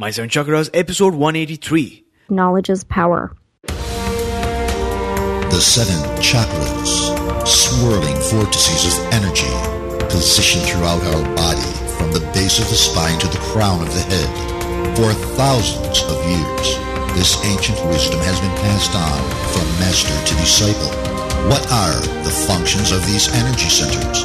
My Seven Chakras, episode 183. Knowledge is power. The seven chakras, swirling vortices of energy, positioned throughout our body from the base of the spine to the crown of the head. For thousands of years, this ancient wisdom has been passed on from master to disciple. What are the functions of these energy centers?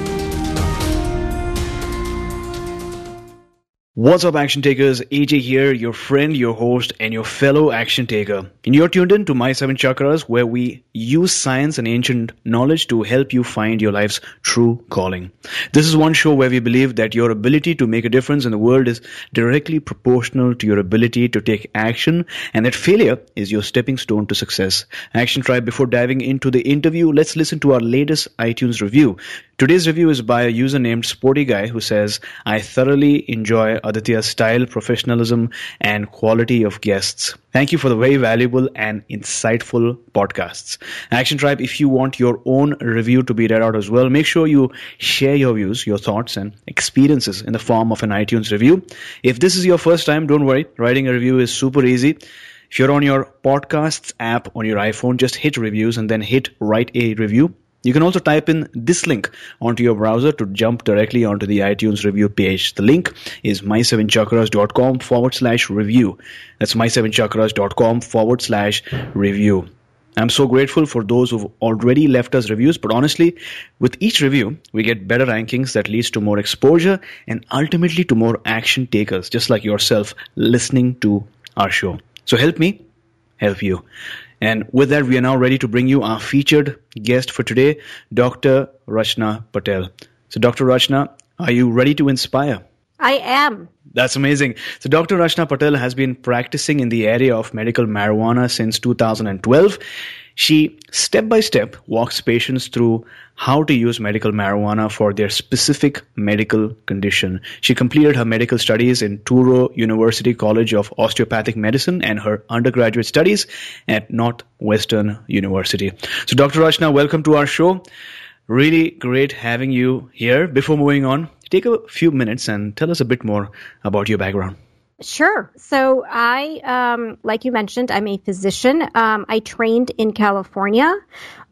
What's up, action takers? AJ here, your friend, your host, and your fellow action taker. And you're tuned in to My Seven Chakras, where we use science and ancient knowledge to help you find your life's true calling. This is one show where we believe that your ability to make a difference in the world is directly proportional to your ability to take action, and that failure is your stepping stone to success. Action Tribe, before diving into the interview, let's listen to our latest iTunes review. Today's review is by a user named Sporty Guy who says, I thoroughly enjoy Aditya's style, professionalism, and quality of guests. Thank you for the very valuable and insightful podcasts. Action Tribe, if you want your own review to be read out as well, make sure you share your views, your thoughts, and experiences in the form of an iTunes review. If this is your first time, don't worry. Writing a review is super easy. If you're on your podcasts app on your iPhone, just hit reviews and then hit write a review. You can also type in this link onto your browser to jump directly onto the iTunes review page. The link is my7chakras.com forward slash review. That's my7chakras.com forward slash review. I'm so grateful for those who've already left us reviews, but honestly, with each review, we get better rankings that leads to more exposure and ultimately to more action takers, just like yourself listening to our show. So help me help you. And with that, we are now ready to bring you our featured guest for today, Dr. Rachna Patel. So, Dr. Rachna, are you ready to inspire? I am. That's amazing. So, Dr. Rachna Patel has been practicing in the area of medical marijuana since 2012. She step by step walks patients through how to use medical marijuana for their specific medical condition. She completed her medical studies in Touro University College of Osteopathic Medicine and her undergraduate studies at Northwestern University. So, Dr. Rachna, welcome to our show. Really great having you here. Before moving on, take a few minutes and tell us a bit more about your background. Sure. So I, um, like you mentioned, I'm a physician. Um, I trained in California,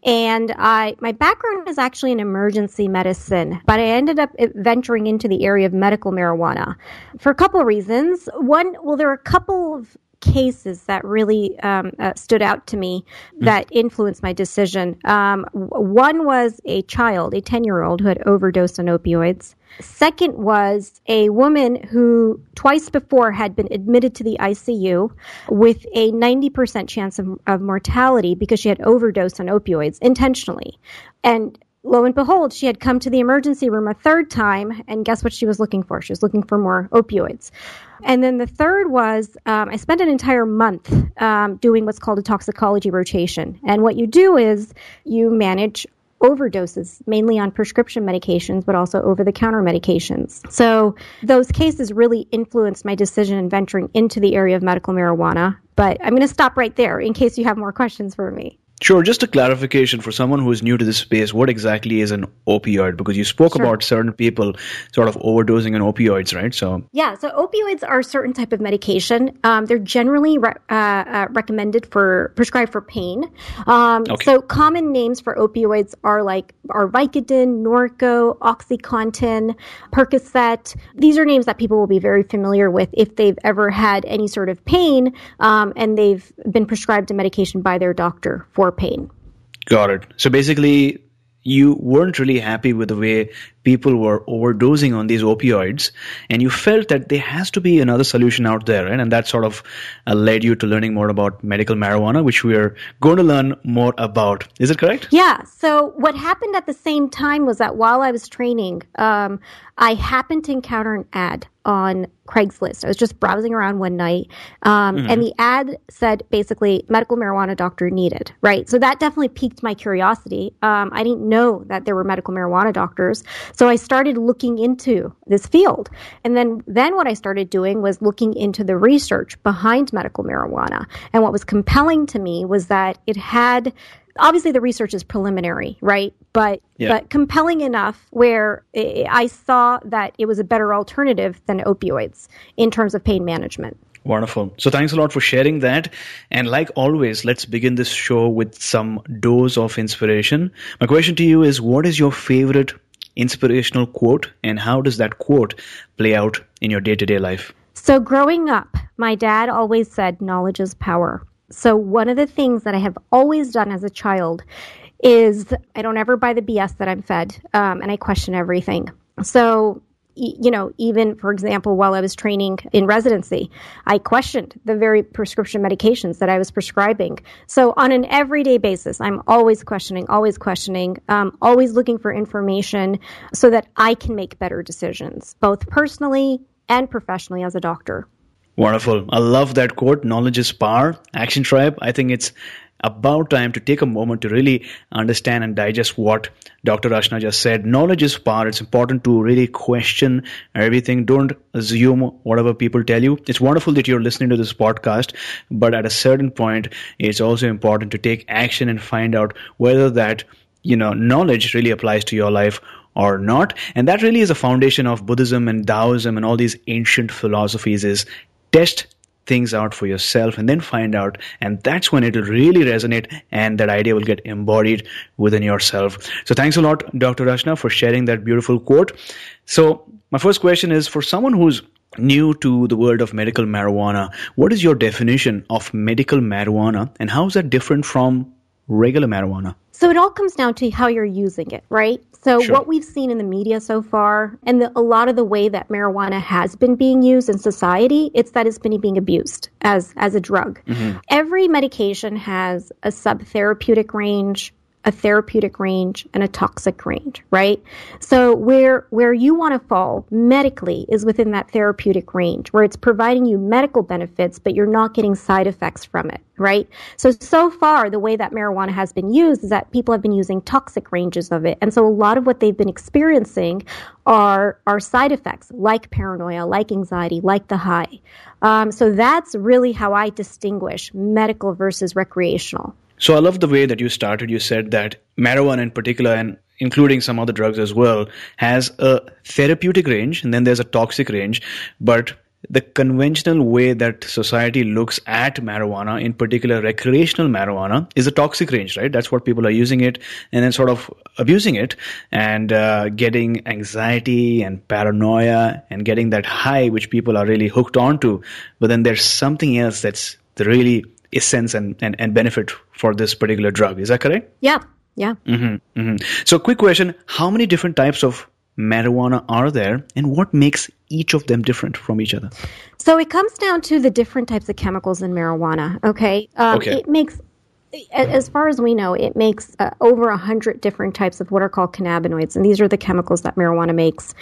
and I my background is actually in emergency medicine, but I ended up venturing into the area of medical marijuana for a couple of reasons. One, well, there are a couple of cases that really um, uh, stood out to me that influenced my decision. Um, one was a child, a 10 year old who had overdosed on opioids. Second was a woman who twice before had been admitted to the ICU with a 90% chance of, of mortality because she had overdosed on opioids intentionally. And lo and behold, she had come to the emergency room a third time, and guess what she was looking for? She was looking for more opioids. And then the third was um, I spent an entire month um, doing what's called a toxicology rotation. And what you do is you manage overdoses, mainly on prescription medications, but also over the counter medications. So those cases really influenced my decision in venturing into the area of medical marijuana. But I'm going to stop right there in case you have more questions for me. Sure, just a clarification for someone who is new to this space, what exactly is an opioid? Because you spoke Sure. about certain people sort of overdosing on opioids, right? So, Yeah, so opioids are a certain type of medication. Um, they're generally re- uh, uh, recommended for prescribed for pain. Um, Okay. So common names for opioids are like are Vicodin, Norco, OxyContin, Percocet. These are names that people will be very familiar with if they've ever had any sort of pain um, and they've been prescribed a medication by their doctor for pain. got it. So basically, you weren't really happy with the way people were overdosing on these opioids, and you felt that there has to be another solution out there, right? And that sort of uh, led you to learning more about medical marijuana, which we are going to learn more about. Is it correct? Yeah. So what happened at the same time was that while I was training, um, I happened to encounter an ad on Craigslist. I was just browsing around one night, um, and the ad said basically medical marijuana doctor needed. Right. So that definitely piqued my curiosity. Um, I didn't know that there were medical marijuana doctors. So I started looking into this field. And then, then what I started doing was looking into the research behind medical marijuana. And what was compelling to me was that it had obviously the research is preliminary, right? But yeah. but compelling enough where I saw that it was a better alternative than opioids in terms of pain management. Wonderful. So thanks a lot for sharing that. And like always, let's begin this show with some dose of inspiration. My question to you is what is your favorite inspirational quote and how does that quote play out in your day-to-day life? So growing up, my dad always said knowledge is power. So one of the things that I have always done as a child is I don't ever buy the BS that I'm fed, um, and I question everything. So you know, even for example, while I was training in residency, I questioned the very prescription medications that I was prescribing. So on an everyday basis, I'm always questioning, always questioning, um, always looking for information so that I can make better decisions, both personally and professionally as a doctor. Wonderful. I love that quote. Knowledge is power. Action Tribe. I think it's about time to take a moment to really understand and digest what Dr. Rachna just said. Knowledge is power. It's important to really question everything. Don't assume whatever people tell you. It's wonderful that you're listening to this podcast, but at a certain point, it's also important to take action and find out whether that, you know, knowledge really applies to your life or not. And that really is a foundation of Buddhism and Taoism and all these ancient philosophies is test things out for yourself and then find out. And that's when it'll really resonate and that idea will get embodied within yourself. So thanks a lot dr rachna for sharing that beautiful quote. So my first question is for someone who's new to the world of medical marijuana what is your definition of medical marijuana and how is that different from regular marijuana so it all comes down to how you're using it, right? So sure. what we've seen in the media so far, and the, a lot of the way that marijuana has been being used in society, it's that it's been being abused as as a drug. Mm-hmm. Every medication has a subtherapeutic range, a therapeutic range and a toxic range, right? So where where you want to fall medically is within that therapeutic range where it's providing you medical benefits but you're not getting side effects from it, right? So so far the way that marijuana has been used is that people have been using toxic ranges of it. And so a lot of what they've been experiencing are are side effects like paranoia, like anxiety, like the high. Um, so that's really how I distinguish medical versus recreational. So I love the way that you started. You said that marijuana in particular and including some other drugs as well has a therapeutic range and then there's a toxic range, but the conventional way that society looks at marijuana, in particular recreational marijuana, is a toxic range, right? That's what people are using it and then sort of abusing it and uh, getting anxiety and paranoia and getting that high, which people are really hooked onto. But then there's something else that's really essence and, and, and benefit for this particular drug. Is that correct? Yeah. Yeah. Mm-hmm, mm-hmm. So, quick question How many different types of marijuana are there, and what makes each of them different from each other? So, it comes down to the different types of chemicals in marijuana. Okay. Um, okay. It makes as far as we know, it makes uh, over a hundred different types of what are called cannabinoids, and these are the chemicals that marijuana makes.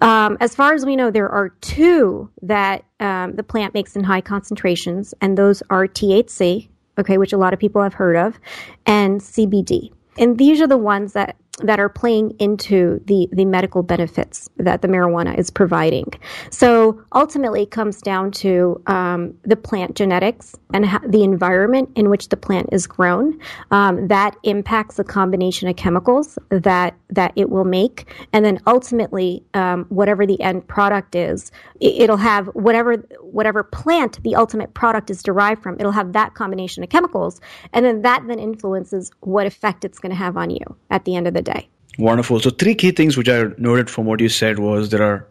Um, as far as we know, there are two that um, the plant makes in high concentrations, and those are THC, okay, which a lot of people have heard of, and CBD. And these are the ones that that are playing into the, the medical benefits that the marijuana is providing. So ultimately, it comes down to um, the plant genetics and ha- the environment in which the plant is grown. Um, that impacts the combination of chemicals that that it will make, and then ultimately, um, whatever the end product is, it, will have whatever whatever plant the ultimate product is derived from. It'll have that combination of chemicals, and then that then influences what effect it's going to have on you at the end of the Wonderful. So three key things which I noted from what you said was there are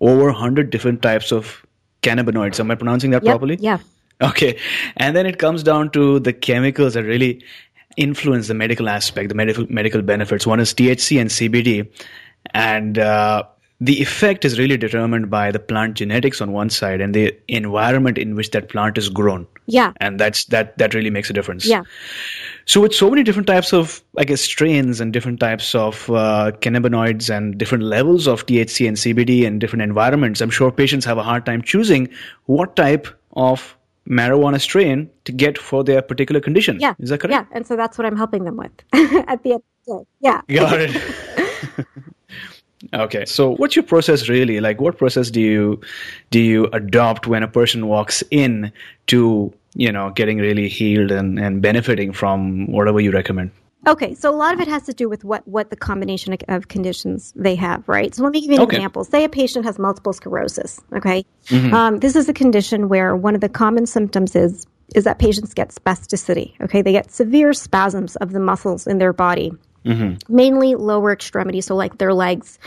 over 100 different types of cannabinoids. Am I pronouncing that yep, properly? Yeah. Okay. And then it comes down to the chemicals that really influence the medical aspect, the medical medical benefits. One is THC and CBD. And uh, the effect is really determined by the plant genetics on one side and the environment in which that plant is grown. Yeah. And that's that that really makes a difference. Yeah. So with so many different types of, I guess, strains and different types of uh, cannabinoids and different levels of THC and CBD and different environments, I'm sure patients have a hard time choosing what type of marijuana strain to get for their particular condition. Yeah. Is that correct? Yeah. And so that's what I'm helping them with at the end of the day. Yeah. Got it. Okay. So what's your process really? Like what process do you do you adopt when a person walks in to, you know, getting really healed and, and benefiting from whatever you recommend? Okay, so a lot of it has to do with what, what the combination of, of conditions they have, right? So let me give you an Okay. example. Say a patient has multiple sclerosis, okay? Um, this is a condition where one of the common symptoms is is that patients get spasticity, okay? They get severe spasms of the muscles in their body, mainly lower extremities, so like their legs.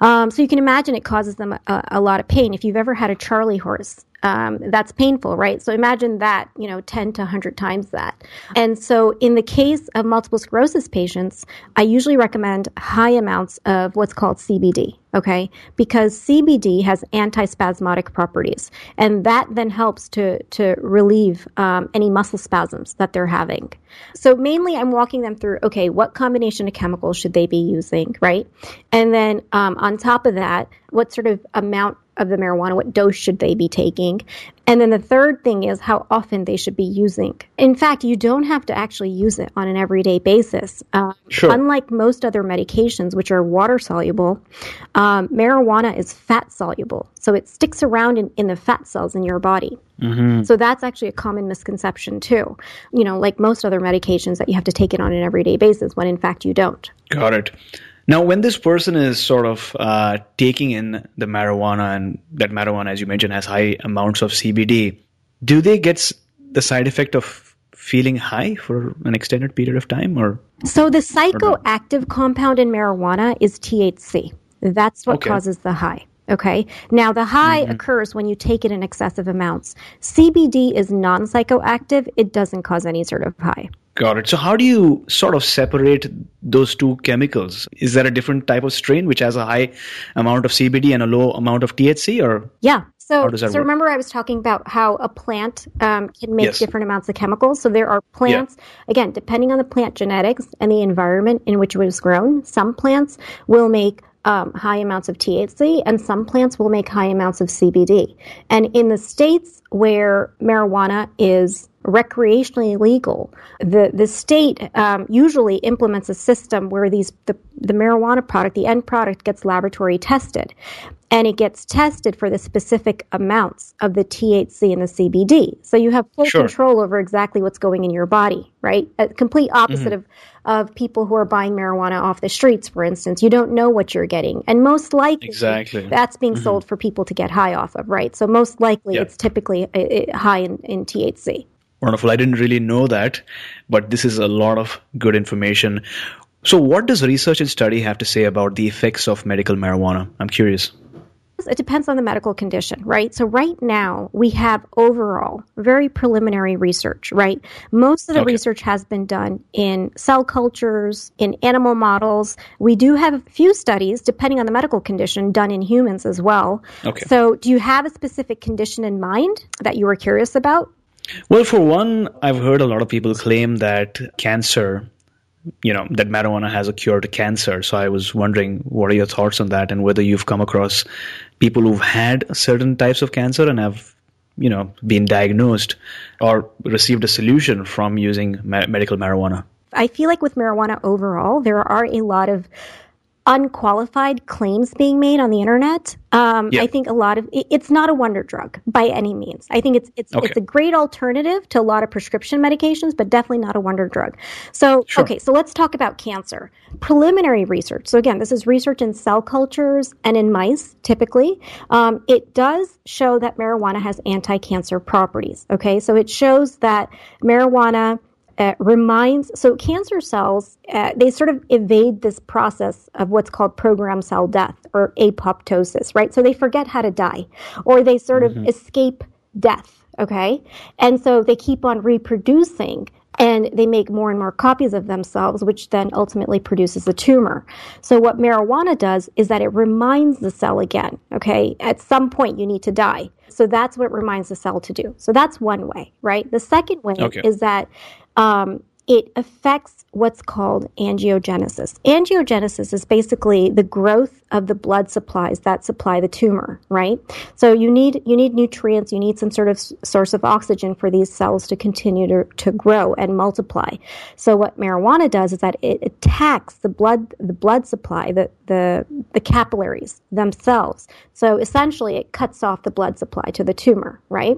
Um, so you can imagine it causes them a, a lot of pain. If you've ever had a Charlie horse, um, that's painful, right? So imagine that, you know, 10 to 100 times that. And so in the case of multiple sclerosis patients, I usually recommend high amounts of what's called CBD, okay? Because CBD has antispasmodic properties, and that then helps to, to relieve um, any muscle spasms that they're having. So mainly I'm walking them through, okay, what combination of chemicals should they be using, right? And then um, on top of that, what sort of amount of the marijuana, what dose should they be taking? And then the third thing is how often they should be using. In fact, you don't have to actually use it on an everyday basis. Uh, Sure. Unlike most other medications, which are water soluble, um, marijuana is fat soluble. So it sticks around in, in the fat cells in your body. So that's actually a common misconception, too. You know, like most other medications, that you have to take it on an everyday basis when in fact you don't. Got it. Now, when this person is sort of uh, taking in the marijuana, and that marijuana, as you mentioned, has high amounts of CBD, do they get the side effect of feeling high for an extended period of time, or So the psychoactive compound in marijuana is THC. That's what Okay. causes the high. Okay. Now the high Mm-hmm. occurs when you take it in excessive amounts. CBD is non-psychoactive. It doesn't cause any sort of high. Got it. So how do you sort of separate those two chemicals? Is there a different type of strain which has a high amount of CBD and a low amount of THC, or Yeah. So, How does that so work? remember I was talking about how a plant um, can make Yes. different amounts of chemicals. So there are plants, again, depending on the plant genetics and the environment in which it was grown, some plants will make um, high amounts of THC and some plants will make high amounts of CBD. And in the states where marijuana is recreationally legal, the, the state um, usually implements a system where these the, the marijuana product, the end product, gets laboratory tested and it gets tested for the specific amounts of the THC and the CBD. So you have full Sure. control over exactly what's going in your body, right? A complete opposite of, of people who are buying marijuana off the streets, for instance. You don't know what you're getting. And most likely, Exactly. that's being sold for people to get high off of, right? So most likely Yeah. it's typically uh, uh, high in, in THC. Wonderful. I didn't really know that, but this is a lot of good information. So, what does research and study have to say about the effects of medical marijuana? I'm curious. It depends on the medical condition, right? So right now we have overall very preliminary research, right? Most of the Okay. research has been done in cell cultures, in animal models. We do have a few studies, depending on the medical condition, done in humans as well. Okay. So do you have a specific condition in mind that you were curious about? Well, for one, I've heard a lot of people claim that cancer, you know, that marijuana has a cure to cancer. So I was wondering, what are your thoughts on that and whether you've come across people who've had certain types of cancer and have, you know, been diagnosed or received a solution from using ma- medical marijuana? I feel like with marijuana overall, there are a lot of unqualified claims being made on the internet. Um, Yeah. I think a lot of it, it's not a wonder drug by any means. I think it's it's Okay. it's a great alternative to a lot of prescription medications, but definitely not a wonder drug. So Sure. okay, so let's talk about cancer. Preliminary research. So again, this is research in cell cultures and in mice. Typically, um, it does show that marijuana has anti-cancer properties. Okay, so it shows that marijuana uh, reminds so cancer cells uh, they sort of evade this process of what's called programmed cell death or apoptosis right? So they forget how to die or they sort of escape death okay? And so they keep on reproducing and they make more and more copies of themselves which then ultimately produces a tumor. So what marijuana does is that it reminds the cell again okay? At some point you need to die. So that's what it reminds the cell to do. So that's one way right? The second way Okay. is that um, it affects what's called angiogenesis. Angiogenesis is basically the growth of the blood supplies that supply the tumor, right? So you need you need nutrients, you need some sort of source of oxygen for these cells to continue to, to grow and multiply. So what marijuana does is that it attacks the blood the blood supply, the the the capillaries themselves. So essentially it cuts off the blood supply to the tumor, right?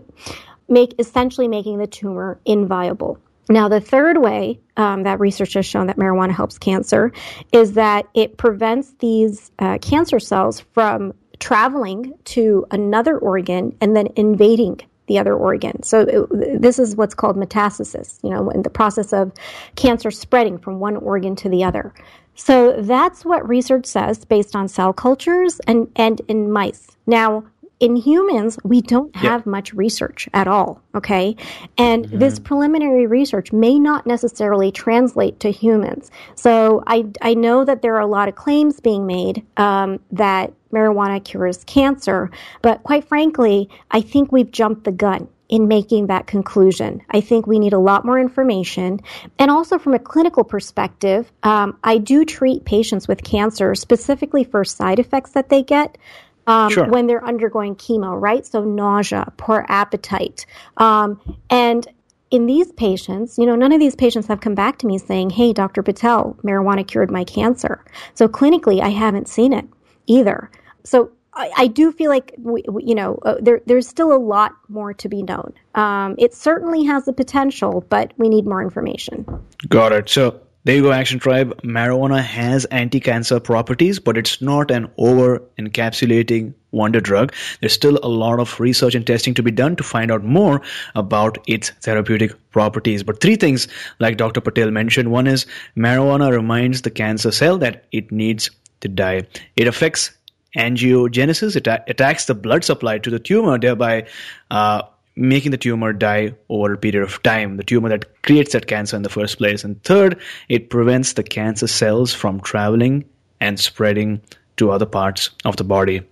Make essentially making the tumor inviable. Now, the third way um, that research has shown that marijuana helps cancer is that it prevents these uh, cancer cells from traveling to another organ and then invading the other organ. So it, this is what's called metastasis, you know, in the process of cancer spreading from one organ to the other. So that's what research says based on cell cultures and, and in mice. Now, in humans, we don't have yeah. much research at all. Okay. And mm-hmm. this preliminary research may not necessarily translate to humans. So I, I know that there are a lot of claims being made um, that marijuana cures cancer, but quite frankly, I think we've jumped the gun in making that conclusion. I think we need a lot more information. And also from a clinical perspective, um, I do treat patients with cancer specifically for side effects that they get um, sure. when they're undergoing chemo, right? So nausea, poor appetite. Um, and in these patients, you know, none of these patients have come back to me saying, Hey, Dr. Patel, marijuana cured my cancer. So clinically, I haven't seen it either. So I, I do feel like, we, we, you know, uh, there, there's still a lot more to be known. Um, it certainly has the potential, but we need more information. Got it. So there you go, Action Tribe. Marijuana has anti cancer properties, but it's not an over encapsulating wonder drug. There's still a lot of research and testing to be done to find out more about its therapeutic properties. But three things, like Dr. Patel mentioned one is marijuana reminds the cancer cell that it needs to die. It affects angiogenesis, it attacks the blood supply to the tumor, thereby uh, making the tumor die over a period of time, the tumor that creates that cancer in the first place. And third, it prevents the cancer cells from traveling and spreading to other parts of the body.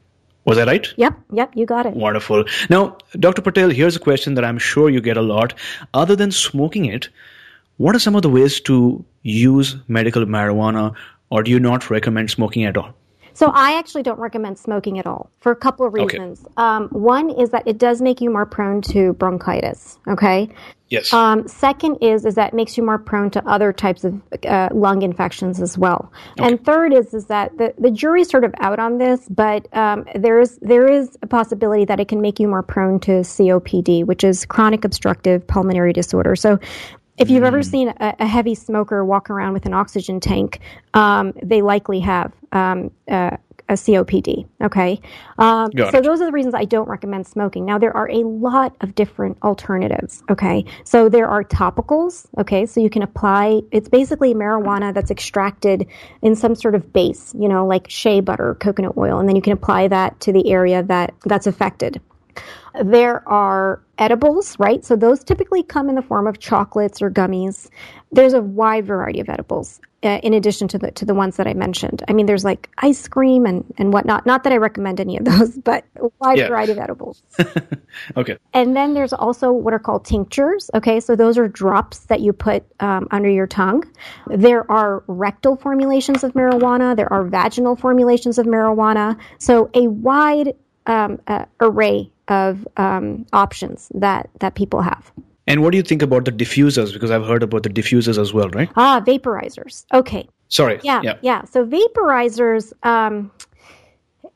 Was that right? Yep, yep, you got it. Wonderful. Now, Dr. Patel, here's a question that I'm sure you get a lot. Other than smoking it, what are some of the ways to use medical marijuana, or do you not recommend smoking at all? So I actually don't recommend smoking at all for a couple of reasons. Okay. Um, one is that it does make you more prone to bronchitis. Okay. Yes. Um, second is is that it makes you more prone to other types of uh, lung infections as well. Okay. And third is is that the, the jury's sort of out on this, but um, there is there is a possibility that it can make you more prone to COPD, which is chronic obstructive pulmonary disorder. So if you've ever mm. seen a, a, heavy smoker walk around with an oxygen tank, um, they likely have um, uh, a COPD. Okay, um, so those are the reasons I don't recommend smoking. Now there are a lot of different alternatives. Okay, so there are topicals. Okay, so you can apply. It's basically marijuana that's extracted in some sort of base. You know, like shea butter, coconut oil, and then you can apply that to the area that that's affected. There are edibles, right? So those typically come in the form of chocolates or gummies. There's a wide variety of edibles uh, in addition to the to the ones that I mentioned. I mean, there's like ice cream and and whatnot. Not that I recommend any of those, but a wide yeah. variety of edibles. okay. And then there's also what are called tinctures. Okay, so those are drops that you put um, under your tongue. There are rectal formulations of marijuana. There are vaginal formulations of marijuana. So a wide um, uh, array of um, options that that people have. And what do you think about the diffusers? Because I've heard about the diffusers as well, right? Ah, vaporizers. Okay. Sorry. Yeah, yeah. yeah. So vaporizers. Um,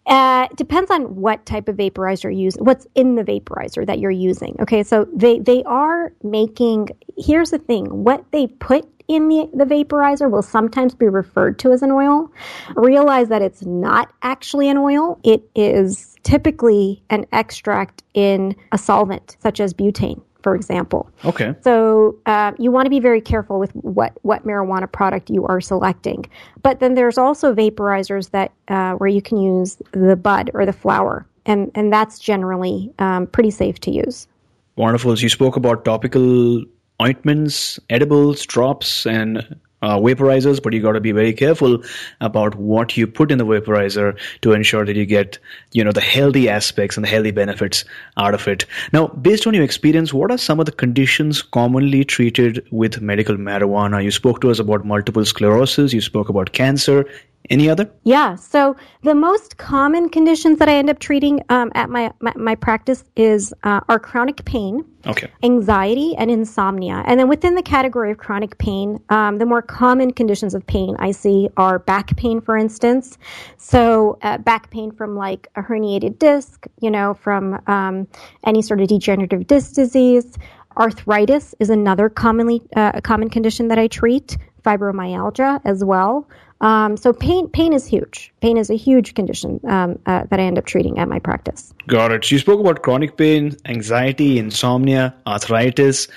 uh, depends on what type of vaporizer you're using, what's in the vaporizer that you're using. Okay, so they they are making. Here's the thing: what they put in the, the vaporizer will sometimes be referred to as an oil. Realize that it's not actually an oil. It is typically an extract in a solvent, such as butane for example. Okay. So uh, you want to be very careful with what what marijuana product you are selecting. But then there's also vaporizers that uh, where you can use the bud or the flower, and and that's generally um, pretty safe to use. Wonderful. So you spoke about topical ointments, edibles, drops, and uh, vaporizers, but you got to be very careful about what you put in the vaporizer to ensure that you get, you know, the healthy aspects and the healthy benefits out of it. Now, based on your experience, what are some of the conditions commonly treated with medical marijuana? You spoke to us about multiple sclerosis. You spoke about cancer. Any other? Yeah. So the most common conditions that I end up treating um, at my, my, my practice is uh, are chronic pain, okay, anxiety, and insomnia. And then within the category of chronic pain, um, the more common conditions of pain I see are back pain, for instance. So uh, back pain from like a herniated disc, you know, from um, any sort of degenerative disc disease. Arthritis is another commonly uh, common condition that I treat. Fibromyalgia as well. Um, so pain pain is huge. Pain is a huge condition um, uh, that I end up treating at my practice. Got it. You spoke about chronic pain, anxiety, insomnia, arthritis,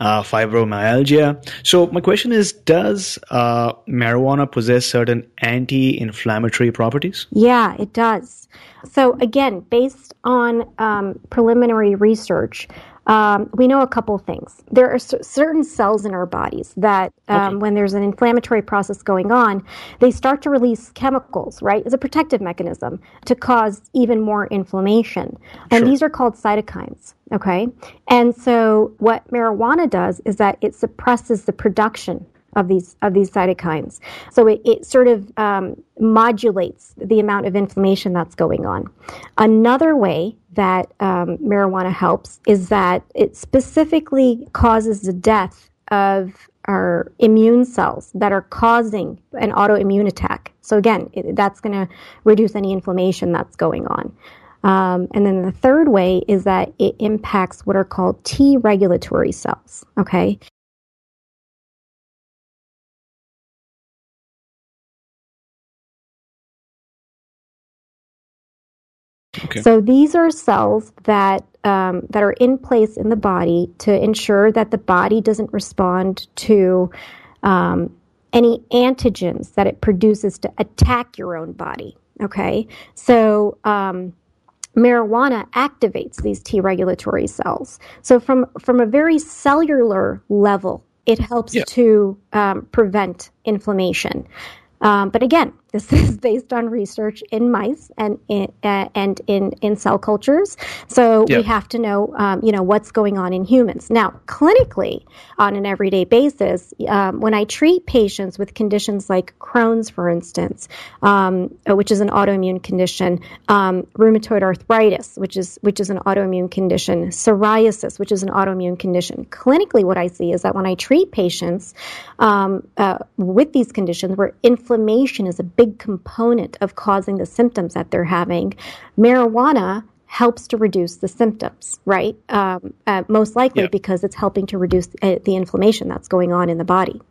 uh, fibromyalgia. So my question is, does uh, marijuana possess certain anti-inflammatory properties? Yeah, it does. So again, based on um, preliminary research, um, we know a couple things. There are c- certain cells in our bodies that, um, okay. when there's an inflammatory process going on, they start to release chemicals, right? As a protective mechanism to cause even more inflammation. And sure. these are called cytokines, okay? And so what marijuana does is that it suppresses the production of these of these cytokines. So it, it sort of um, modulates the amount of inflammation that's going on. Another way that um, marijuana helps is that it specifically causes the death of our immune cells that are causing an autoimmune attack. So again, it, that's going to reduce any inflammation that's going on. Um, and then the third way is that it impacts what are called T regulatory cells. Okay. Okay. So these are cells that um, that are in place in the body to ensure that the body doesn't respond to um, any antigens that it produces to attack your own body. Okay, so um, marijuana activates these T regulatory cells. So from from a very cellular level, it helps yeah. to um, prevent inflammation. Um, but again, this is based on research in mice and in, uh, and in, in cell cultures. So yep. we have to know, um, you know, what's going on in humans. Now, clinically, on an everyday basis, um, when I treat patients with conditions like Crohn's, for instance, um, which is an autoimmune condition, um, rheumatoid arthritis, which is which is an autoimmune condition, psoriasis, which is an autoimmune condition. Clinically, what I see is that when I treat patients um, uh, with these conditions, where inflammation is a big component of causing the symptoms that they're having, marijuana helps to reduce the symptoms, right? Um, uh, most likely yeah. because it's helping to reduce uh, the inflammation that's going on in the body.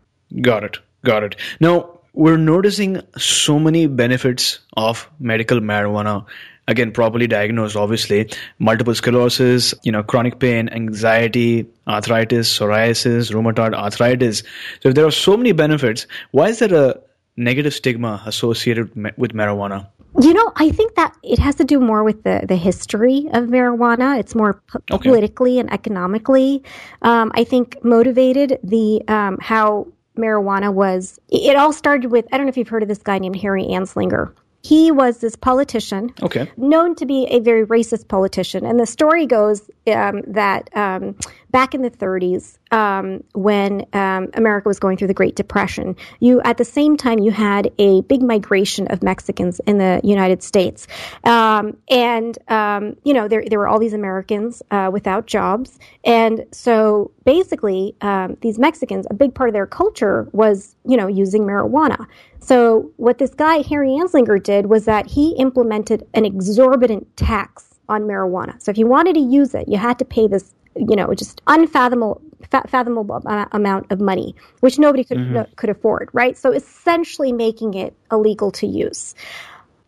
Got it. Got it. Now, we're noticing so many benefits of medical marijuana again properly diagnosed obviously multiple sclerosis you know chronic pain anxiety arthritis psoriasis rheumatoid arthritis so if there are so many benefits why is there a negative stigma associated with marijuana? You know, I think that it has to do more with the, the history of marijuana. It's more p- okay. politically and economically, um, I think, motivated the um, how marijuana was. It all started with I don't know if you've heard of this guy named Harry Anslinger. He was this politician, okay. known to be a very racist politician. And the story goes um, that um, back in the 30s, um, when um, America was going through the Great Depression, you at the same time you had a big migration of Mexicans in the United States, um, and um, you know there there were all these Americans uh, without jobs, and so basically um, these Mexicans, a big part of their culture was you know using marijuana. So what this guy Harry Anslinger did was that he implemented an exorbitant tax on marijuana. So if you wanted to use it, you had to pay this you know, just unfathomable fathomable amount of money, which nobody could mm-hmm. could afford, right? So essentially making it illegal to use.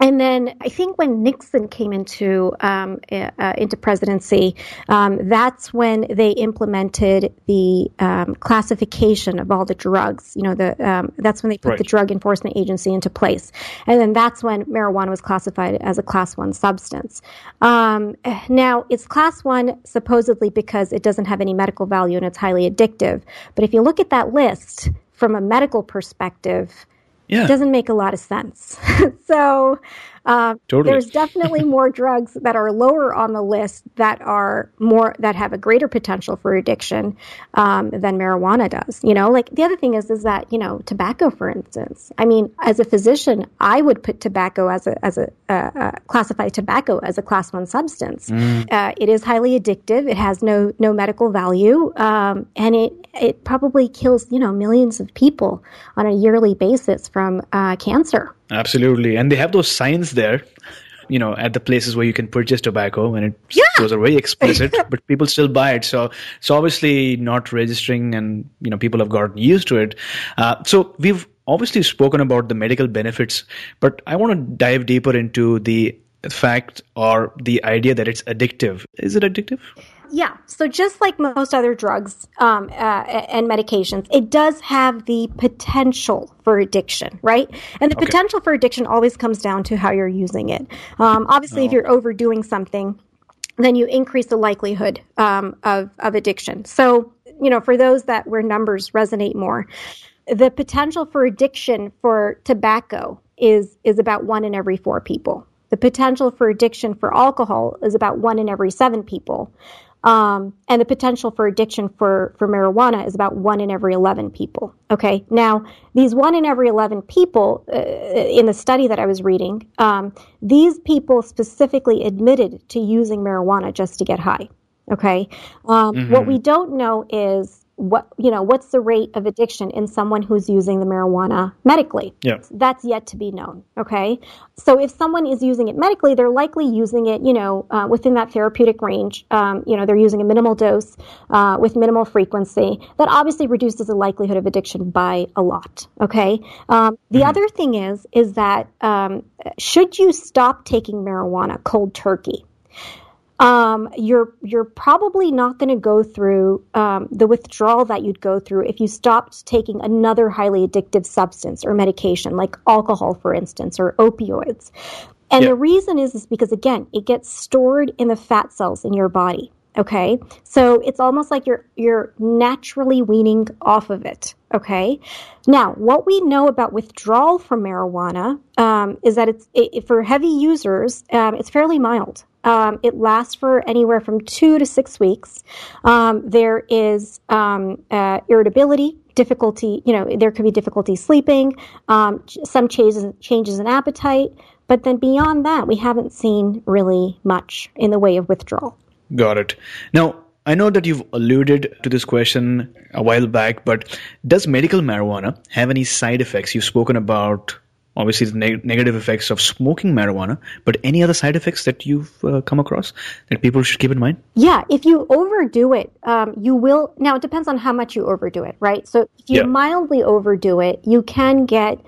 And then I think when Nixon came into um, uh, into presidency, um, that's when they implemented the um, classification of all the drugs. You know, the um, that's when they put right. the Drug Enforcement Agency into place, and then that's when marijuana was classified as a Class One substance. Um, now it's Class One supposedly because it doesn't have any medical value and it's highly addictive. But if you look at that list, from a medical perspective, Yeah. it doesn't make a lot of sense. so um, Totally. there's definitely more drugs that are lower on the list that are more that have a greater potential for addiction um, than marijuana does. You know, like the other thing is is that you know tobacco, for instance. I mean, as a physician, I would put tobacco as a as a uh, uh, classify tobacco as a class one substance. Uh, it is highly addictive. It has no no medical value, um, and it it probably kills you know millions of people on a yearly basis from uh, cancer. Absolutely. And they have those signs there, you know, at the places where you can purchase tobacco and it those are very explicit, but people still buy it. So it's obviously not registering and, you know, people have gotten used to it. Uh, so we've obviously spoken about the medical benefits, but I want to dive deeper into the fact or the idea that it's addictive. Is it addictive? Yeah. So just like most other drugs um, uh, and medications, it does have the potential for addiction, right? And the potential for addiction always comes down to how you're using it. Um, obviously, if you're overdoing something, then you increase the likelihood um, of, of addiction. So, you know, for those that where numbers resonate more, the potential for addiction for tobacco is is about one in every four people. The potential for addiction for alcohol is about one in every seven people. Um, and the potential for addiction for, for marijuana is about one in every 11 people. Okay. Now, these one in every 11 people uh, in the study that I was reading, um, these people specifically admitted to using marijuana just to get high. Okay. Um, What we don't know is what, you know, what's the rate of addiction in someone who's using the marijuana medically? Yeah. That's yet to be known. Okay. So if someone is using it medically, they're likely using it, you know, uh, within that therapeutic range. Um, you know, they're using a minimal dose uh, with minimal frequency. That obviously reduces the likelihood of addiction by a lot. Okay. Um, the other thing is, is that um, should you stop taking marijuana cold turkey? Um, you're you're probably not going to go through um, the withdrawal that you'd go through if you stopped taking another highly addictive substance or medication like alcohol, for instance, or opioids. And Yeah. the reason is is because again, it gets stored in the fat cells in your body. Okay, so it's almost like you're you're naturally weaning off of it. Okay, now what we know about withdrawal from marijuana um, is that it's it, for heavy users, um, it's fairly mild. Um, it lasts for anywhere from two to six weeks. Um, there is um, uh, irritability, difficulty. You know, there could be difficulty sleeping, um, some changes changes in appetite, but then beyond that, we haven't seen really much in the way of withdrawal. Got it. Now, I know that you've alluded to this question a while back, but does medical marijuana have any side effects? You've spoken about obviously the neg- negative effects of smoking marijuana, but any other side effects that you've uh, come across that people should keep in mind? Yeah, if you overdo it, um, you will. Now it depends on how much you overdo it, right? So if you Yeah. mildly overdo it, you can get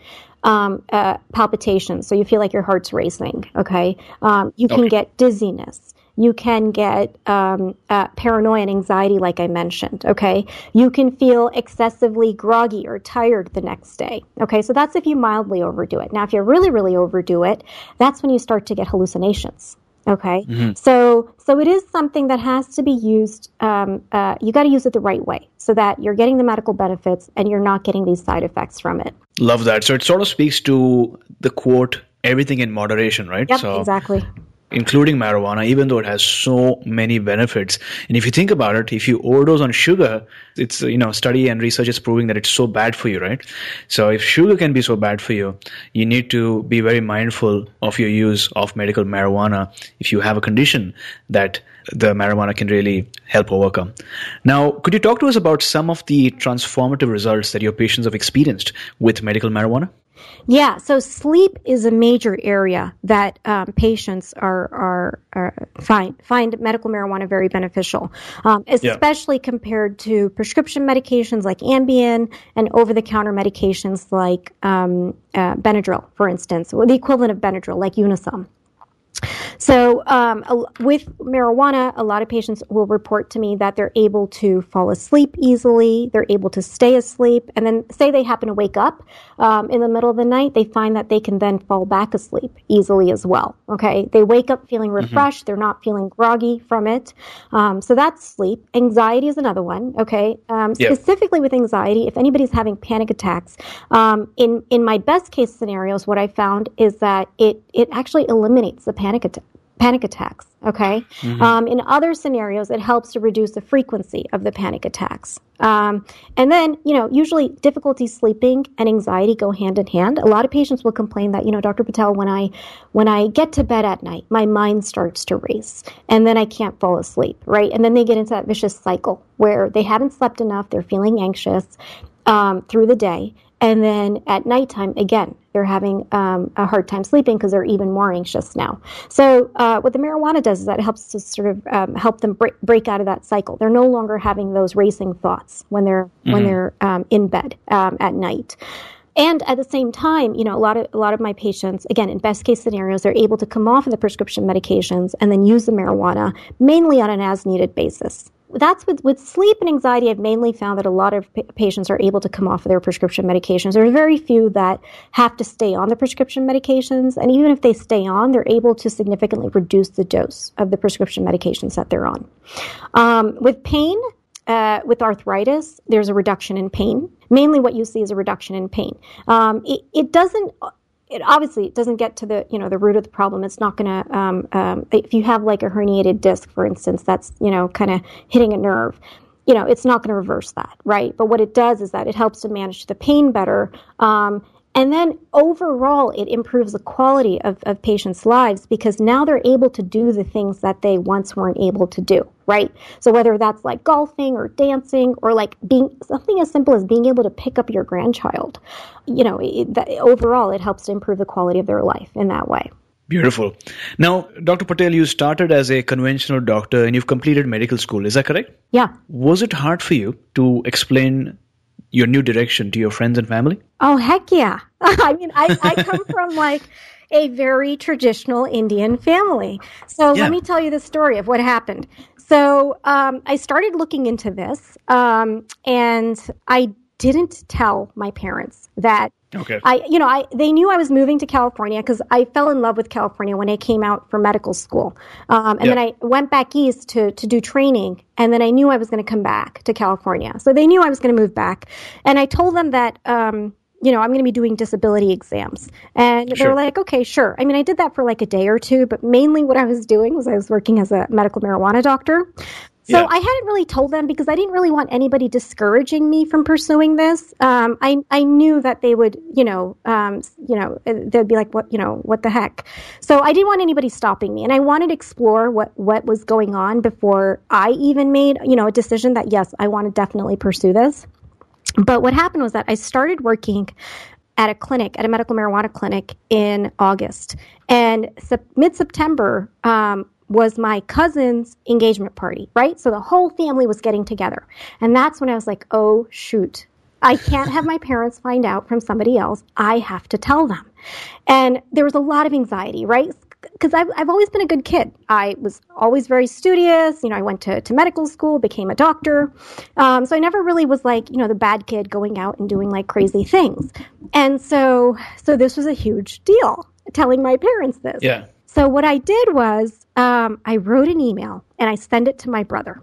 um, uh, palpitations, so you feel like your heart's racing. Okay, um, you can Okay. get dizziness. You can get um, uh, paranoia and anxiety, like I mentioned. Okay, you can feel excessively groggy or tired the next day. Okay, so that's if you mildly overdo it. Now, if you really, really overdo it, that's when you start to get hallucinations. Okay, so so it is something that has to be used. Um, uh, you got to use it the right way so that you're getting the medical benefits and you're not getting these side effects from it. Love that. So it sort of speaks to the quote, everything in moderation, right? Yep, so exactly. Including marijuana, even though it has so many benefits. And if you think about it, if you overdose on sugar, it's, you know, study and research is proving that it's so bad for you, right? So if sugar can be so bad for you, you need to be very mindful of your use of medical marijuana if you have a condition that the marijuana can really help overcome. Now, could you talk to us about some of the transformative results that your patients have experienced with medical marijuana? Yeah, so sleep is a major area that um, patients are are, are find find medical marijuana very beneficial, um, especially compared to prescription medications like Ambien and over the counter medications like um, uh, Benadryl, for instance, or the equivalent of Benadryl, like Unisom. So, um, with marijuana, a lot of patients will report to me that they're able to fall asleep easily, they're able to stay asleep, and then say they happen to wake up um, in the middle of the night, they find that they can then fall back asleep easily as well. Okay, they wake up feeling mm-hmm. refreshed, mm-hmm. they're not feeling groggy from it. Um, so that's sleep. Anxiety is another one. Okay, um, yep. specifically with anxiety, if anybody's having panic attacks, um, in in my best case scenarios, what I found is that it it actually eliminates the panic attack panic attacks. Okay. Mm-hmm. Um, in other scenarios, it helps to reduce the frequency of the panic attacks. Um, and then, you know, usually difficulty sleeping and anxiety go hand in hand. A lot of patients will complain that, you know, Dr. Patel, when I when I get to bed at night, my mind starts to race, and then I can't fall asleep. Right. And then they get into that vicious cycle where they haven't slept enough, they're feeling anxious um, through the day, and then at nighttime, again, they're having um, a hard time sleeping because they're even more anxious now. So uh, what the marijuana does is that it helps to sort of um, help them break, break out of that cycle. They're no longer having those racing thoughts when they're mm-hmm. when they're um, in bed um, at night. And at the same time, you know, a lot of a lot of my patients, again, in best case scenarios, they're able to come off of the prescription medications and then use the marijuana mainly on an as needed basis that's with, with sleep and anxiety. I've mainly found that a lot of patients are able to come off of their prescription medications. There's very few that have to stay on the prescription medications. And even if they stay on, they're able to significantly reduce the dose of the prescription medications that they're on. Um, with pain, uh, with arthritis, there's a reduction in pain. Mainly what you see is a reduction in pain. Um, it, it doesn't it obviously it doesn't get to the you know the root of the problem. It's not going to um, um, if you have like a herniated disc, for instance, that's you know kind of hitting a nerve. You know, it's not going to reverse that, right? But what it does is that it helps to manage the pain better. Um, and then overall, it improves the quality of, of patients' lives because now they're able to do the things that they once weren't able to do, right? So whether that's like golfing or dancing or like being something as simple as being able to pick up your grandchild, you know, it, that, overall, it helps to improve the quality of their life in that way. Beautiful. Now, Dr. Patel, you started as a conventional doctor and you've completed medical school. Is that correct? Yeah. Was it hard for you to explain your new direction to your friends and family? Oh, heck yeah. I mean, I, I come from like a very traditional Indian family. So yeah. let me tell you the story of what happened. So um, I started looking into this, um, and I didn't tell my parents that Okay. I, you know, I they knew I was moving to California because I fell in love with California when I came out from medical school, um, and yeah. then I went back east to to do training, and then I knew I was going to come back to California. So they knew I was going to move back, and I told them that. Um, you know, I'm going to be doing disability exams. And sure. they were like, okay, sure. I mean, I did that for like a day or two, but mainly what I was doing was I was working as a medical marijuana doctor. So yeah. I hadn't really told them because I didn't really want anybody discouraging me from pursuing this. Um, I I knew that they would, you know, um, you know, uh, they'd be like, what, you know, what the heck. So I didn't want anybody stopping me, and I wanted to explore what what was going on before I even made, you know, a decision that yes, I want to definitely pursue this. But what happened was that I started working at a clinic, at a medical marijuana clinic in August. And mid September, um, was my cousin's engagement party, right? So the whole family was getting together. And that's when I was like, oh, shoot. I can't have my parents find out from somebody else. I have to tell them. And there was a lot of anxiety, right? Because I've, I've always been a good kid. I was always very studious. You know, I went to, to medical school, became a doctor. Um, so I never really was like, you know, the bad kid going out and doing like crazy things. And so, so this was a huge deal telling my parents this. Yeah. So what I did was um, I wrote an email and I sent it to my brother.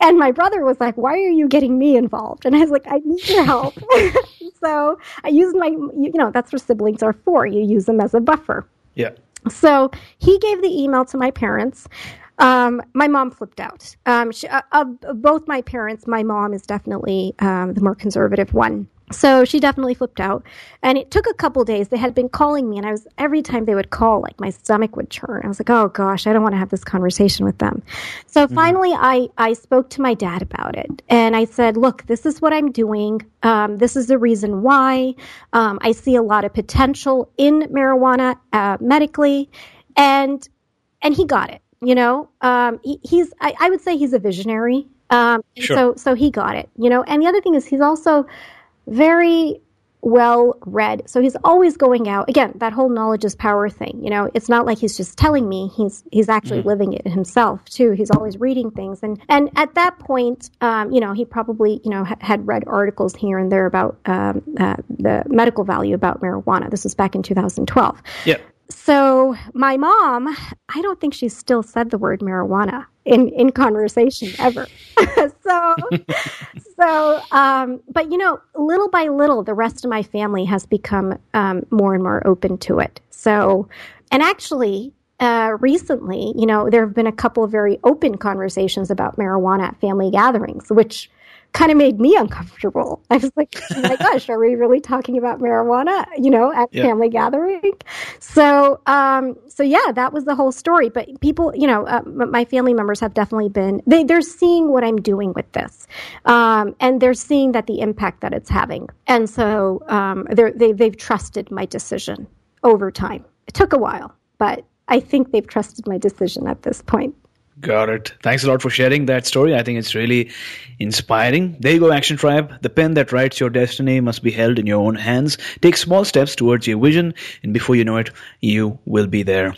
And my brother was like, "Why are you getting me involved?" And I was like, "I need your help." so I used my, you know, that's what siblings are for. You use them as a buffer. Yeah. So he gave the email to my parents. Um, my mom flipped out. Um, she, uh, of both my parents, my mom is definitely um, the more conservative one. So she definitely flipped out. And it took a couple days. They had been calling me, and I was every time they would call, like my stomach would churn. I was like, oh gosh, I don't want to have this conversation with them. So mm-hmm. finally, I, I spoke to my dad about it. And I said, look, this is what I'm doing. Um, this is the reason why. Um, I see a lot of potential in marijuana uh, medically. And and he got it. You know, um, he, he's I, I, would say he's a visionary. Um, sure. So so he got it. You know, and the other thing is he's also very well read. So he's always going out. Again, that whole knowledge is power thing. You know, it's not like he's just telling me. He's he's actually mm living it himself too. He's always reading things, and and at that point, um, you know, he probably you know ha- had read articles here and there about um, uh, the medical value about marijuana. This was back in 2012. Yeah. So my mom, I don't think she still said the word marijuana in in conversation ever. so so um, but you know, little by little, the rest of my family has become um, more and more open to it. So, and actually. Uh, recently, you know, there have been a couple of very open conversations about marijuana at family gatherings, which kind of made me uncomfortable. I was like, oh my gosh, are we really talking about marijuana, you know, at yeah. family gathering? So, um, so yeah, that was the whole story. But people, you know, uh, my family members have definitely been, they, they're seeing what I'm doing with this. Um, and they're seeing that the impact that it's having. And so, um, they're, they, they've trusted my decision over time. It took a while, but I think they've trusted my decision at this point. Got it. Thanks a lot for sharing that story. I think it's really inspiring. There you go, Action Tribe. The pen that writes your destiny must be held in your own hands. Take small steps towards your vision, and before you know it, you will be there.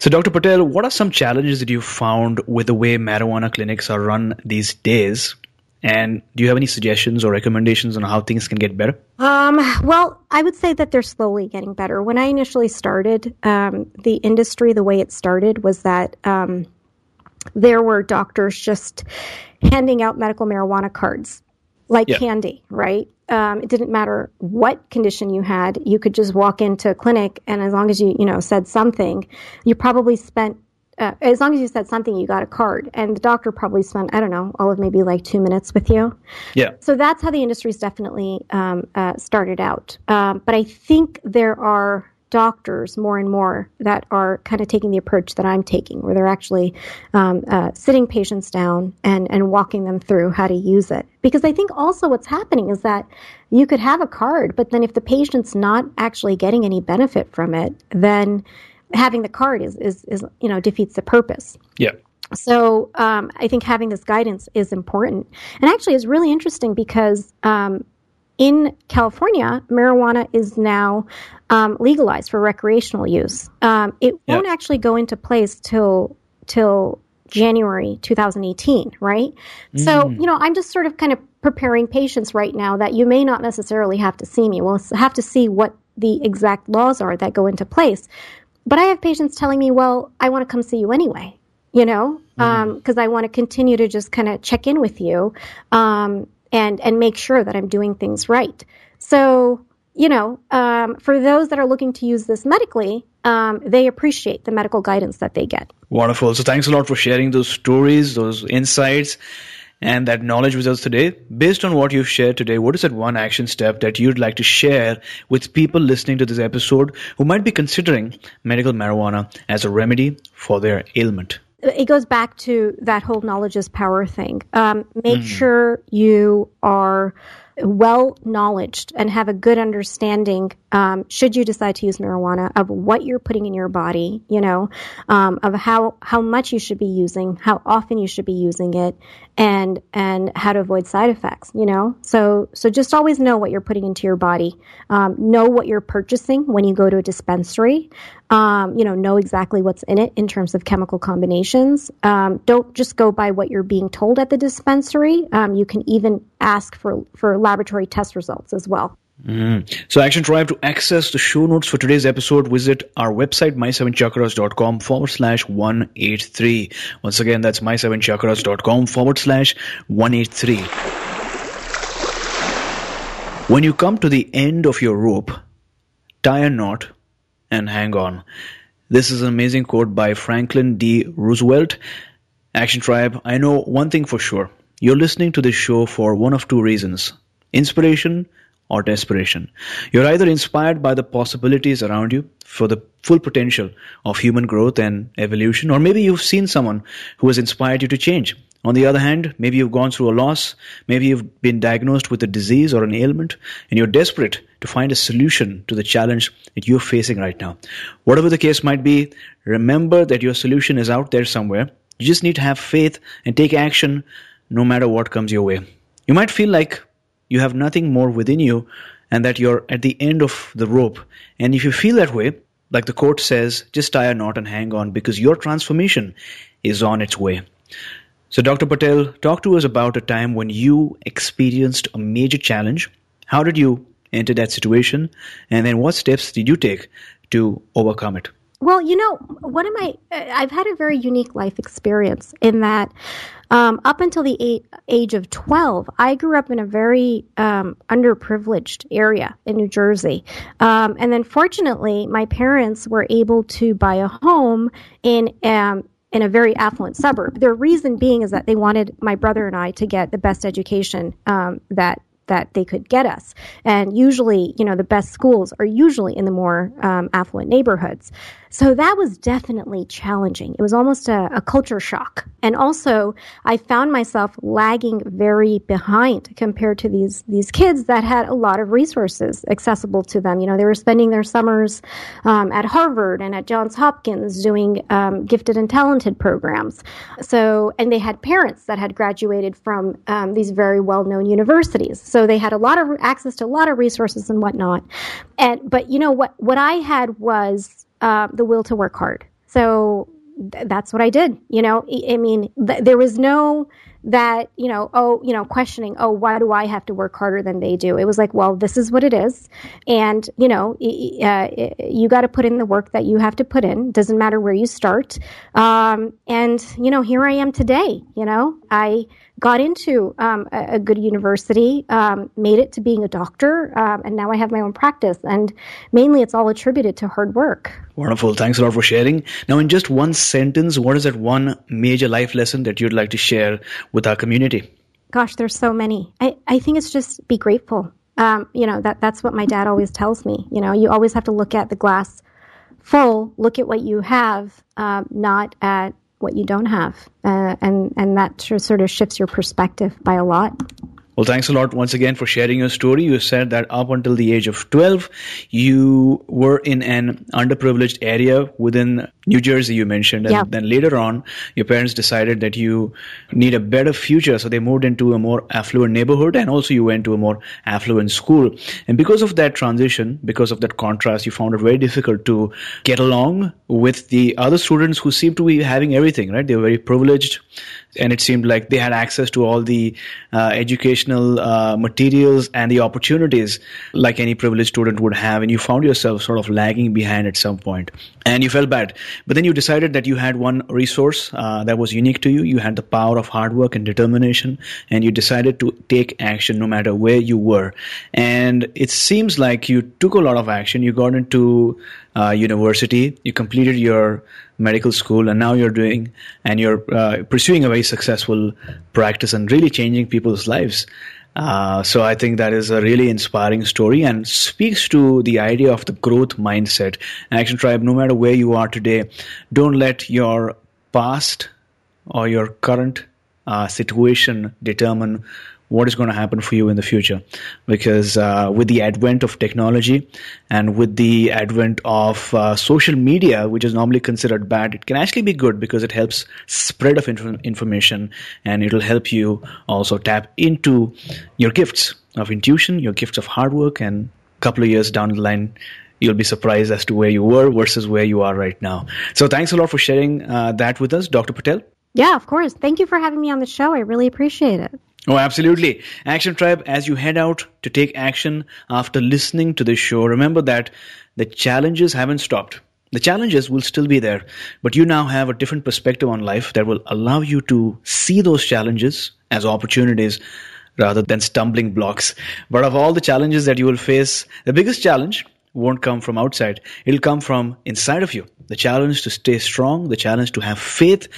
So, Dr. Patel, what are some challenges that you found with the way marijuana clinics are run these days? And do you have any suggestions or recommendations on how things can get better? Um, well, I would say that they're slowly getting better. When I initially started, um, the industry, the way it started was that um, there were doctors just handing out medical marijuana cards like yeah. candy, right? Um, it didn't matter what condition you had. You could just walk into a clinic, and as long as you, you know, said something, you probably spent. Uh, as long as you said something, you got a card, and the doctor probably spent I don't know all of maybe like two minutes with you. Yeah. So that's how the industry's definitely um, uh, started out. Um, but I think there are doctors more and more that are kind of taking the approach that I'm taking, where they're actually um, uh, sitting patients down and, and walking them through how to use it. Because I think also what's happening is that you could have a card, but then if the patient's not actually getting any benefit from it, then having the card is, is, is you know, defeats the purpose. Yeah. So um, I think having this guidance is important, and actually is really interesting because um, in California, marijuana is now um, legalized for recreational use. Um, it won't actually go into place till till January 2018, right? Mm. So, you know, I'm just sort of kind of preparing patients right now that you may not necessarily have to see me. We'll have to see what the exact laws are that go into place. But I have patients telling me, well, I want to come see you anyway, you know, because mm. um, I want to continue to just kind of check in with you. Um, and and make sure that I'm doing things right. So you know, um, for those that are looking to use this medically, um, they appreciate the medical guidance that they get. Wonderful. So thanks a lot for sharing those stories, those insights, and that knowledge with us today. Based on what you've shared today, what is that one action step that you'd like to share with people listening to this episode who might be considering medical marijuana as a remedy for their ailment? It goes back to that whole knowledge is power thing. Um, make mm. sure you are well knowledged and have a good understanding um, should you decide to use marijuana of what you're putting in your body you know um, of how how much you should be using how often you should be using it and and how to avoid side effects you know so so just always know what you're putting into your body um, know what you're purchasing when you go to a dispensary um, you know know exactly what's in it in terms of chemical combinations um, don't just go by what you're being told at the dispensary um, you can even ask for for laboratory test results as well. Mm. So, Action Tribe, to access the show notes for today's episode, visit our website, my7chakras.com forward slash 183. Once again, that's my7chakras.com forward slash 183. When you come to the end of your rope, tie a knot and hang on. This is an amazing quote by Franklin D. Roosevelt. Action Tribe, I know one thing for sure. You're listening to this show for one of two reasons inspiration or desperation. You're either inspired by the possibilities around you for the full potential of human growth and evolution, or maybe you've seen someone who has inspired you to change. On the other hand, maybe you've gone through a loss, maybe you've been diagnosed with a disease or an ailment, and you're desperate to find a solution to the challenge that you're facing right now. Whatever the case might be, remember that your solution is out there somewhere. You just need to have faith and take action no matter what comes your way. You might feel like you have nothing more within you and that you're at the end of the rope. And if you feel that way, like the quote says, just tie a knot and hang on because your transformation is on its way. So, Dr. Patel, talk to us about a time when you experienced a major challenge. How did you enter that situation? And then what steps did you take to overcome it? Well, you know, one of my, I've had a very unique life experience in that um, up until the eight, age of 12, I grew up in a very um, underprivileged area in New Jersey. Um, and then fortunately, my parents were able to buy a home in, um, in a very affluent suburb. Their reason being is that they wanted my brother and I to get the best education um, that that they could get us. And usually, you know, the best schools are usually in the more um, affluent neighborhoods. So that was definitely challenging. It was almost a, a, culture shock. And also, I found myself lagging very behind compared to these, these kids that had a lot of resources accessible to them. You know, they were spending their summers um, at Harvard and at Johns Hopkins doing um, gifted and talented programs. So, and they had parents that had graduated from um, these very well known universities. So they had a lot of access to a lot of resources and whatnot. And, but you know, what, what I had was uh, the will to work hard. So th- that's what I did. You know, I, I mean, th- there was no that you know oh you know questioning oh why do i have to work harder than they do it was like well this is what it is and you know uh, you got to put in the work that you have to put in doesn't matter where you start um, and you know here i am today you know i got into um, a, a, good university, um, made it to being a doctor, um, and now I have my own practice. And mainly it's all attributed to hard work. Wonderful. Thanks a lot for sharing. Now, in just one sentence, what is that one major life lesson that you'd like to share with our community? Gosh, there's so many. I, I think it's just be grateful. Um, you know, that, that's what my dad always tells me. You know, you always have to look at the glass full, look at what you have, um, not at what you don't have, uh, and and that sort of shifts your perspective by a lot. Well, thanks a lot once again for sharing your story. You said that up until the age of 12, you were in an underprivileged area within New Jersey, you mentioned. And yeah. then later on, your parents decided that you need a better future. So they moved into a more affluent neighborhood and also you went to a more affluent school. And because of that transition, because of that contrast, you found it very difficult to get along with the other students who seemed to be having everything, right? They were very privileged and it seemed like they had access to all the uh, educational uh, materials and the opportunities like any privileged student would have and you found yourself sort of lagging behind at some point and you felt bad. But then you decided that you had one resource uh, that was unique to you. You had the power of hard work and determination and you decided to take action no matter where you were. And it seems like you took a lot of action. You got into uh, university. You completed your medical school and now you're doing and you're uh, pursuing a very successful practice and really changing people's lives uh, so I think that is a really inspiring story and speaks to the idea of the growth mindset. Action Tribe, no matter where you are today, don't let your past or your current uh, situation determine what is going to happen for you in the future. Because uh, with the advent of technology and with the advent of uh, social media, which is normally considered bad, it can actually be good because it helps spread of inf- information and it'll help you also tap into your gifts of intuition, your gifts of hard work, and a couple of years down the line, you'll be surprised as to where you were versus where you are right now. So thanks a lot for sharing uh, that with us, Dr. Patel. Yeah, of course. Thank you for having me on the show. I really appreciate it. Oh, absolutely. Action Tribe, as you head out to take action after listening to this show, remember that the challenges haven't stopped. The challenges will still be there, but you now have a different perspective on life that will allow you to see those challenges as opportunities rather than stumbling blocks. But of all the challenges that you will face, the biggest challenge won't come from outside. It'll come from inside of you. The challenge to stay strong, the challenge to have faith,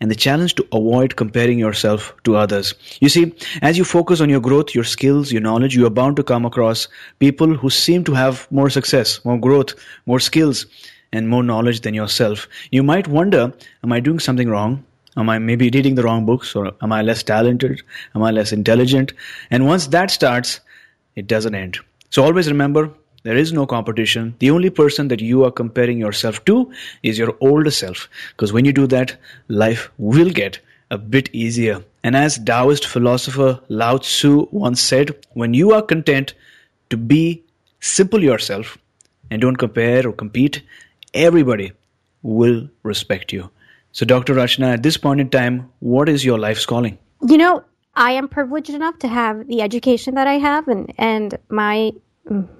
and the challenge to avoid comparing yourself to others. You see, as you focus on your growth, your skills, your knowledge, you are bound to come across people who seem to have more success, more growth, more skills, and more knowledge than yourself. You might wonder, am I doing something wrong? Am I maybe reading the wrong books or am I less talented? Am I less intelligent? And once that starts, it doesn't end. So always remember, there is no competition. The only person that you are comparing yourself to is your older self. Because when you do that, life will get a bit easier. And as Taoist philosopher Lao Tzu once said, when you are content, to be simple yourself and don't compare or compete, everybody will respect you. So, Dr. Rachna, at this point in time, what is your life's calling? You know, I am privileged enough to have the education that I have, and, and my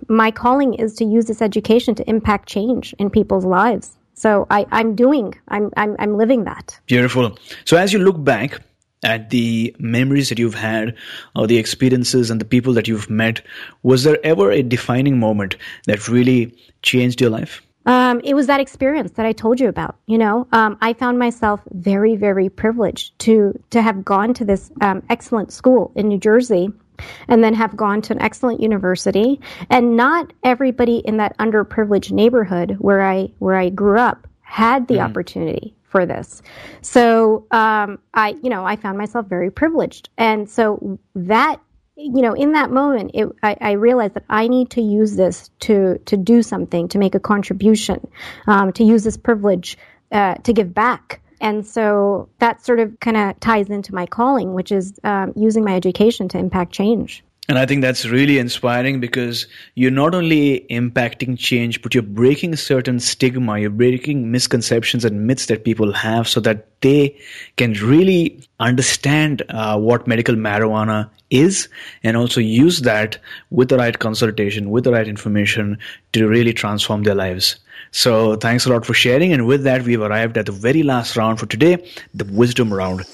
my calling is to use this education to impact change in people's lives. So I, I'm doing, I'm, I'm, I'm living that. Beautiful. So as you look back at the memories that you've had or the experiences and the people that you've met, was there ever a defining moment that really changed your life? Um, it was that experience that I told you about. You know, um, I found myself very, very privileged to to have gone to this um, excellent school in New Jersey, and then have gone to an excellent university. And not everybody in that underprivileged neighborhood where I where I grew up had the mm. opportunity for this. So um, I, you know, I found myself very privileged, and so that, you know, in that moment, it, I, I, realized that I need to use this to to do something, to make a contribution, um, to use this privilege uh, to give back. And so that sort of kind of ties into my calling, which is um, using my education to impact change. And I think that's really inspiring because you're not only impacting change, but you're breaking certain stigma, you're breaking misconceptions and myths that people have so that they can really understand uh, what medical marijuana is and also use that with the right consultation, with the right information to really transform their lives. So thanks a lot for sharing. And with that, we've arrived at the very last round for today, the wisdom round.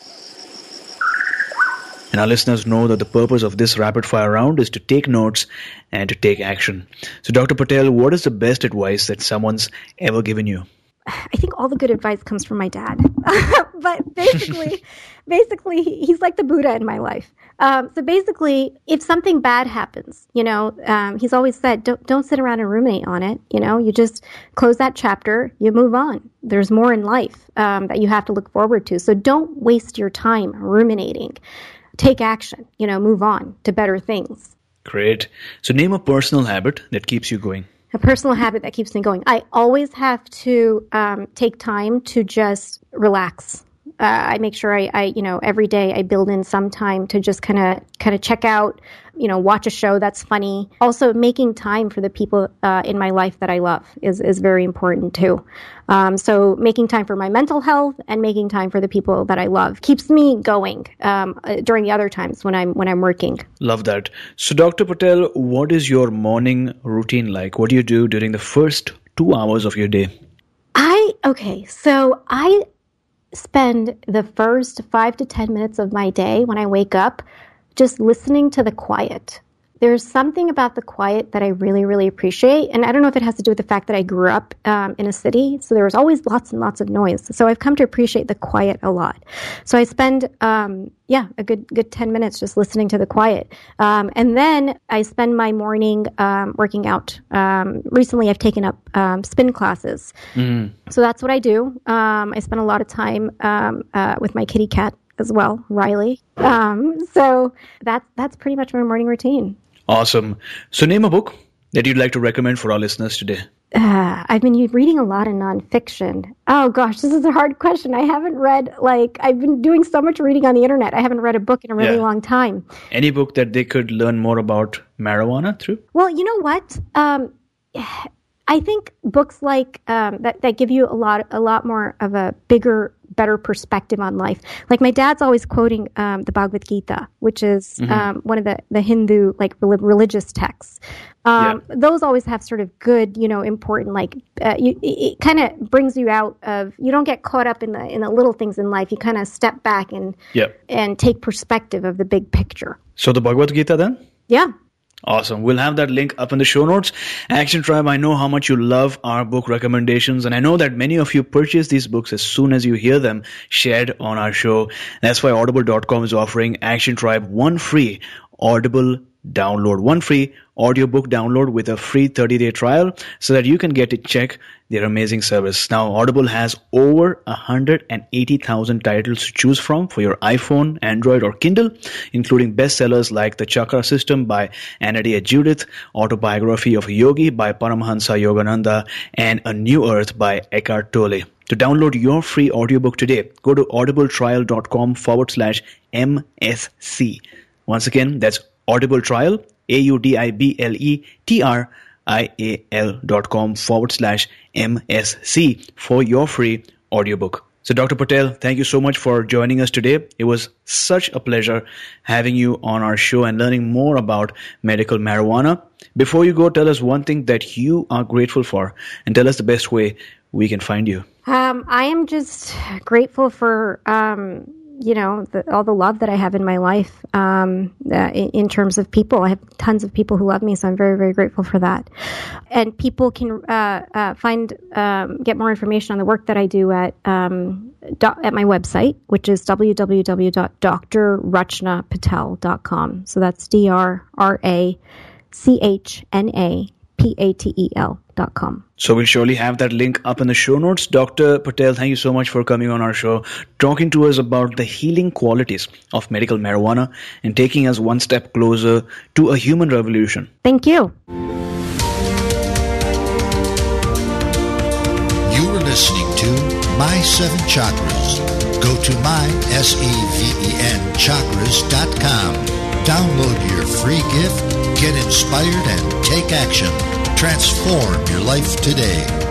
And our listeners know that the purpose of this rapid fire round is to take notes and to take action. So, Dr. Patel, what is the best advice that someone's ever given you? I think all the good advice comes from my dad. but basically, basically, he's like the Buddha in my life. Um, so basically, if something bad happens, you know, um, he's always said, don't, don't sit around and ruminate on it. You know, you just close that chapter, you move on. There's more in life um, that you have to look forward to. So don't waste your time ruminating take action, you know, move on to better things. Great. So name a personal habit that keeps you going. A personal habit that keeps me going. I always have to um, take time to just relax uh, I make sure I, I, you know, every day I build in some time to just kind of, kind of check out, you know, watch a show that's funny. Also, making time for the people uh, in my life that I love is is very important too. Um, so, making time for my mental health and making time for the people that I love keeps me going um, uh, during the other times when I'm when I'm working. Love that. So, Dr. Patel, what is your morning routine like? What do you do during the first two hours of your day? I okay, so I spend the first five to 10 minutes of my day when I wake up just listening to the quiet there's something about the quiet that I really, really appreciate. And I don't know if it has to do with the fact that I grew up um, in a city, so there was always lots and lots of noise. So I've come to appreciate the quiet a lot. So I spend, um, yeah, a good good ten minutes just listening to the quiet, um, and then I spend my morning um, working out. Um, recently, I've taken up um, spin classes, mm. so that's what I do. I spend a lot of time uh, with my kitty cat as well, Riley. Um, so that's that's pretty much my morning routine. Awesome. So, name a book that you'd like to recommend for our listeners today. Uh, I've been reading a lot of nonfiction. Oh gosh, this is a hard question. I haven't read like I've been doing so much reading on the internet. I haven't read a book in a really yeah. long time. Any book that they could learn more about marijuana through? Well, you know what? Um, I think books like um, that that give you a lot a lot more of a bigger better perspective on life. Like my dad's always quoting um, the Bhagavad Gita, which is mm-hmm. um, one of the, the Hindu like religious texts. Um, yeah. Those always have sort of good, you know, important like uh, you, it kind of brings you out of you don't get caught up in the in the little things in life. You kind of step back and yep. and take perspective of the big picture. So the Bhagavad Gita then? Yeah. Awesome. We'll have that link up in the show notes. Action Tribe, I know how much you love our book recommendations, and I know that many of you purchase these books as soon as you hear them shared on our show. That's why Audible.com is offering Action Tribe one free Audible download, one free audiobook download with a free 30 day trial so that you can get to check their amazing service. Now, Audible has over 180,000 titles to choose from for your iPhone, Android, or Kindle, including bestsellers like The Chakra System by Anodea Judith, Autobiography of a Yogi by Paramahansa Yogananda, and A New Earth by Eckhart Tolle. To download your free audiobook today, go to audibletrial.com forward slash MSC. Once again, that's audibletrial.com A-U-D-I-B-L-E-T-R-I-A-L dot com forward slash MSC for your free audiobook. So, Dr. Patel, thank you so much for joining us today. It was such a pleasure having you on our show and learning more about medical marijuana. Before you go, tell us one thing that you are grateful for and tell us the best way we can find you. Um, I am just grateful for um, you know the, all the love that I have in my life um, uh, in, in, terms of people. I have tons of people who love me, so I'm very very grateful for that. And people can uh, uh, find um, get more information on the work that I do at um, do, at my website, which is www.drrachnapatel.com. So that's D R R A C H N A P A T E L dot. So we'll surely have that link up in the show notes. Dr. Patel, thank you so much for coming on our show, talking to us about the healing qualities of medical marijuana and taking us one step closer to a human revolution. Thank you. You were listening to My Seven Chakras. Go to my, S-E-V-E-N, chakras.com. Download your free gift, get inspired, and take action. Transform your life today.